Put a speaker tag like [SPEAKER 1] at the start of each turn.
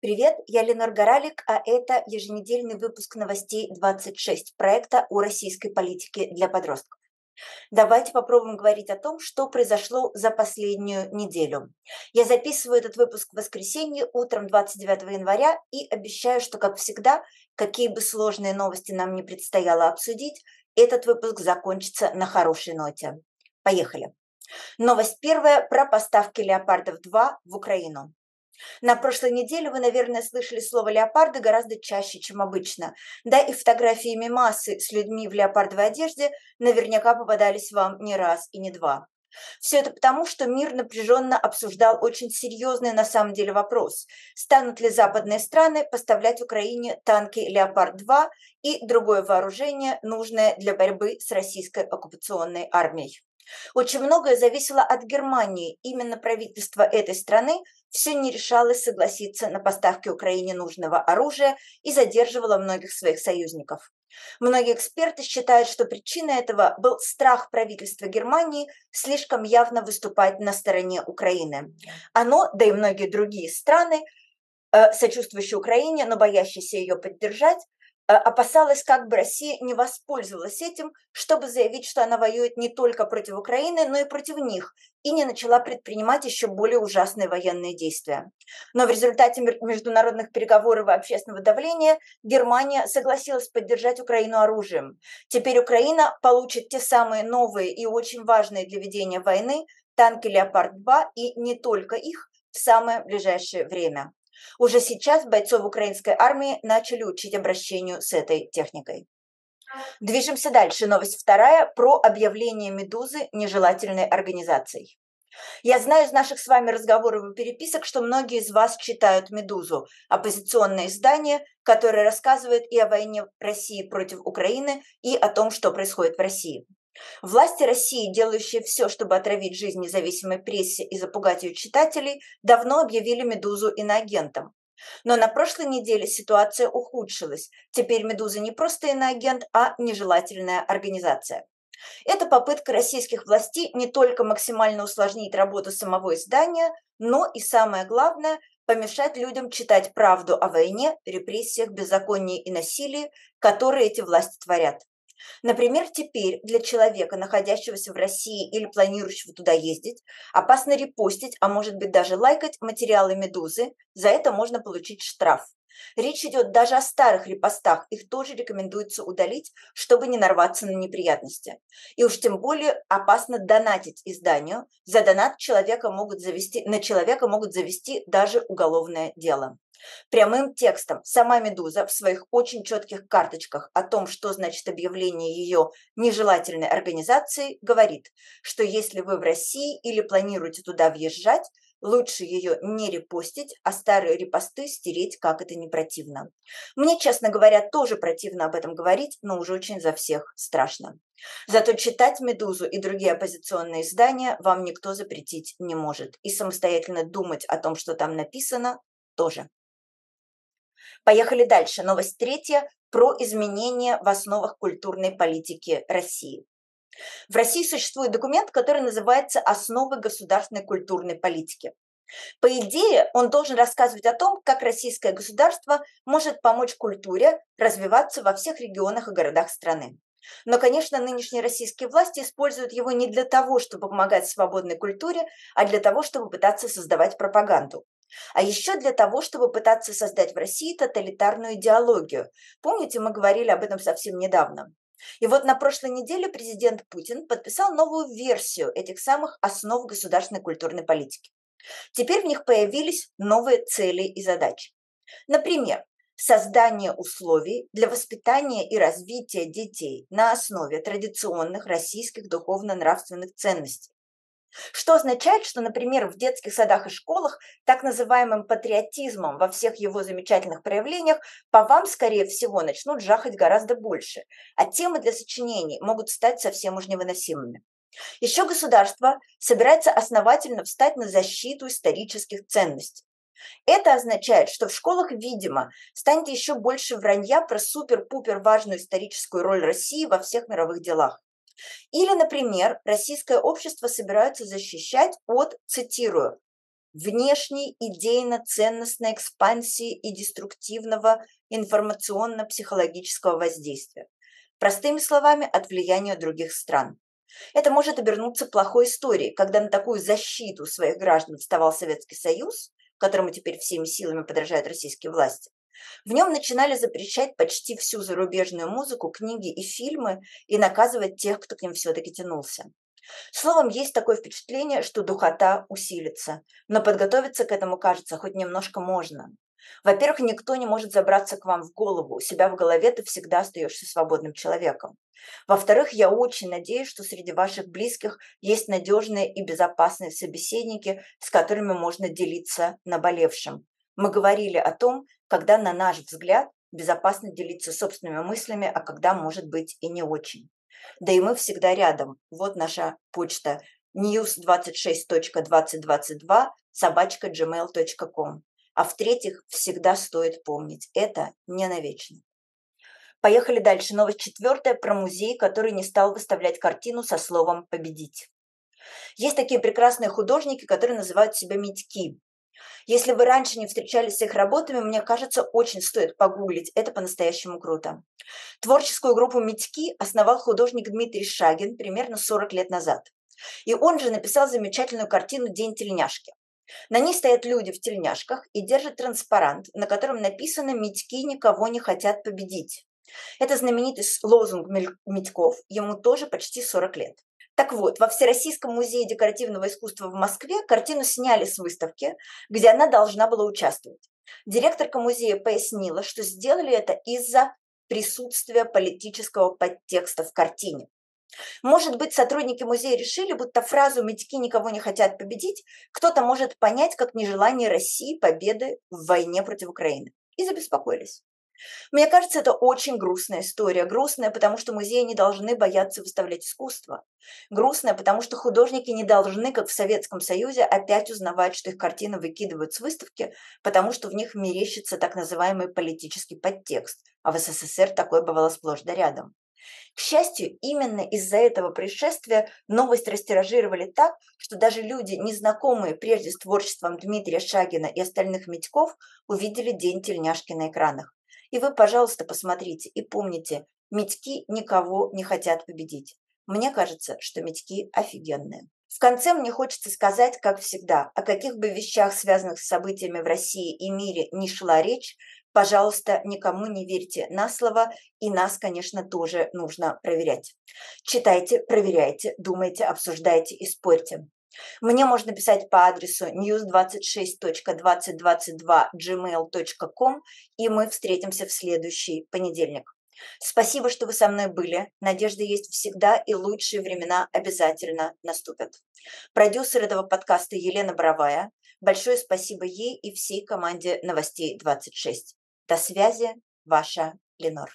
[SPEAKER 1] Привет, я Ленор Горалик, а это еженедельный выпуск новостей 26 проекта о российской политике для подростков. Давайте попробуем говорить о том, что произошло за последнюю неделю. Я записываю этот выпуск в воскресенье утром 29 января и обещаю, что, как всегда, какие бы сложные новости нам не предстояло обсудить, этот выпуск закончится на хорошей ноте. Поехали. Новость первая про поставки «Леопардов-2» в Украину. На прошлой неделе вы, наверное, слышали слово «леопарды» гораздо чаще, чем обычно. Да и фотографии мимасы с людьми в леопардовой одежде наверняка попадались вам не раз и не два. Все это потому, что мир напряженно обсуждал очень серьезный на самом деле вопрос. Станут ли западные страны поставлять Украине танки «Леопард-2» и другое вооружение, нужное для борьбы с российской оккупационной армией? Очень многое зависело от Германии. Именно правительство этой страны все не решалось согласиться на поставки Украине нужного оружия и задерживало многих своих союзников. Многие эксперты считают, что причиной этого был страх правительства Германии слишком явно выступать на стороне Украины. Оно, да и многие другие страны, э, сочувствующие Украине, но боящиеся ее поддержать, опасалась, как бы Россия не воспользовалась этим, чтобы заявить, что она воюет не только против Украины, но и против них, и не начала предпринимать еще более ужасные военные действия. Но в результате международных переговоров и общественного давления Германия согласилась поддержать Украину оружием. Теперь Украина получит те самые новые и очень важные для ведения войны танки «Леопард-2» и не только их в самое ближайшее время. Уже сейчас бойцов украинской армии начали учить обращению с этой техникой. Движемся дальше. Новость вторая про объявление «Медузы» нежелательной организацией. Я знаю из наших с вами разговоров и переписок, что многие из вас читают «Медузу» – оппозиционное издание, которое рассказывает и о войне России против Украины, и о том, что происходит в России. Власти России, делающие все, чтобы отравить жизнь независимой прессе и запугать ее читателей, давно объявили «Медузу» иноагентом. Но на прошлой неделе ситуация ухудшилась. Теперь «Медуза» не просто иноагент, а нежелательная организация. Это попытка российских властей не только максимально усложнить работу самого издания, но и самое главное – помешать людям читать правду о войне, репрессиях, беззаконии и насилии, которые эти власти творят. Например, теперь для человека, находящегося в России или планирующего туда ездить, опасно репостить, а может быть даже лайкать материалы «Медузы». За это можно получить штраф. Речь идет даже о старых репостах, их тоже рекомендуется удалить, чтобы не нарваться на неприятности. И уж тем более опасно донатить изданию. За донат человека могут завести, на человека могут завести даже уголовное дело. Прямым текстом сама «Медуза» в своих очень четких карточках о том, что значит объявление ее нежелательной организации, говорит, что если вы в России или планируете туда въезжать, лучше ее не репостить, а старые репосты стереть, как это не противно. Мне, честно говоря, тоже противно об этом говорить, но уже очень за всех страшно. Зато читать «Медузу» и другие оппозиционные издания вам никто запретить не может. И самостоятельно думать о том, что там написано, тоже. Поехали дальше. Новость третья про изменения в основах культурной политики России. В России существует документ, который называется «Основы государственной культурной политики». По идее, он должен рассказывать о том, как российское государство может помочь культуре развиваться во всех регионах и городах страны. Но, конечно, нынешние российские власти используют его не для того, чтобы помогать свободной культуре, а для того, чтобы пытаться создавать пропаганду. А еще для того, чтобы пытаться создать в России тоталитарную идеологию. Помните, мы говорили об этом совсем недавно. И вот на прошлой неделе президент Путин подписал новую версию этих самых основ государственной культурной политики. Теперь в них появились новые цели и задачи. Например, создание условий для воспитания и развития детей на основе традиционных российских духовно-нравственных ценностей, что означает, что, например, в детских садах и школах так называемым патриотизмом во всех его замечательных проявлениях по вам, скорее всего, начнут жахать гораздо больше, а темы для сочинений могут стать совсем уж невыносимыми. Еще государство собирается основательно встать на защиту исторических ценностей. Это означает, что в школах, видимо, станет еще больше вранья про супер-пупер важную историческую роль России во всех мировых делах. Или, например, российское общество собираются защищать от, цитирую, внешней идейно-ценностной экспансии и деструктивного информационно-психологического воздействия. Простыми словами, от влияния других стран. Это может обернуться плохой историей, когда на такую защиту своих граждан вставал Советский Союз, которому теперь всеми силами подражают российские власти. В нем начинали запрещать почти всю зарубежную музыку, книги и фильмы и наказывать тех, кто к ним все-таки тянулся. Словом, есть такое впечатление, что духота усилится, но подготовиться к этому, кажется, хоть немножко можно. Во-первых, никто не может забраться к вам в голову. У себя в голове ты всегда остаешься свободным человеком. Во-вторых, я очень надеюсь, что среди ваших близких есть надежные и безопасные собеседники, с которыми можно делиться наболевшим. Мы говорили о том, когда, на наш взгляд, безопасно делиться собственными мыслями, а когда, может быть, и не очень. Да и мы всегда рядом. Вот наша почта news26.2022 собачка gmail.com. А в-третьих, всегда стоит помнить, это не навечно. Поехали дальше. Новость четвертая про музей, который не стал выставлять картину со словом «победить». Есть такие прекрасные художники, которые называют себя «митьки». Если вы раньше не встречались с их работами, мне кажется, очень стоит погуглить. Это по-настоящему круто. Творческую группу «Митьки» основал художник Дмитрий Шагин примерно 40 лет назад. И он же написал замечательную картину «День тельняшки». На ней стоят люди в тельняшках и держат транспарант, на котором написано «Митьки никого не хотят победить». Это знаменитый лозунг Митьков, ему тоже почти 40 лет. Так вот, во Всероссийском музее декоративного искусства в Москве картину сняли с выставки, где она должна была участвовать. Директорка музея пояснила, что сделали это из-за присутствия политического подтекста в картине. Может быть, сотрудники музея решили, будто фразу «медики никого не хотят победить» кто-то может понять как нежелание России победы в войне против Украины. И забеспокоились. Мне кажется, это очень грустная история. Грустная, потому что музеи не должны бояться выставлять искусство. Грустная, потому что художники не должны, как в Советском Союзе, опять узнавать, что их картины выкидывают с выставки, потому что в них мерещится так называемый политический подтекст. А в СССР такое бывало сплошь да рядом. К счастью, именно из-за этого происшествия новость растиражировали так, что даже люди, незнакомые прежде с творчеством Дмитрия Шагина и остальных Митьков, увидели День тельняшки на экранах. И вы, пожалуйста, посмотрите и помните, Митьки никого не хотят победить. Мне кажется, что Митьки офигенные. В конце мне хочется сказать, как всегда, о каких бы вещах, связанных с событиями в России и мире, не шла речь, Пожалуйста, никому не верьте на слово, и нас, конечно, тоже нужно проверять. Читайте, проверяйте, думайте, обсуждайте и спорьте. Мне можно писать по адресу news26.2022gmail.com, и мы встретимся в следующий понедельник. Спасибо, что вы со мной были. Надежда есть всегда, и лучшие времена обязательно наступят. Продюсер этого подкаста Елена Боровая. Большое спасибо ей и всей команде «Новостей 26». До связи, ваша Ленор.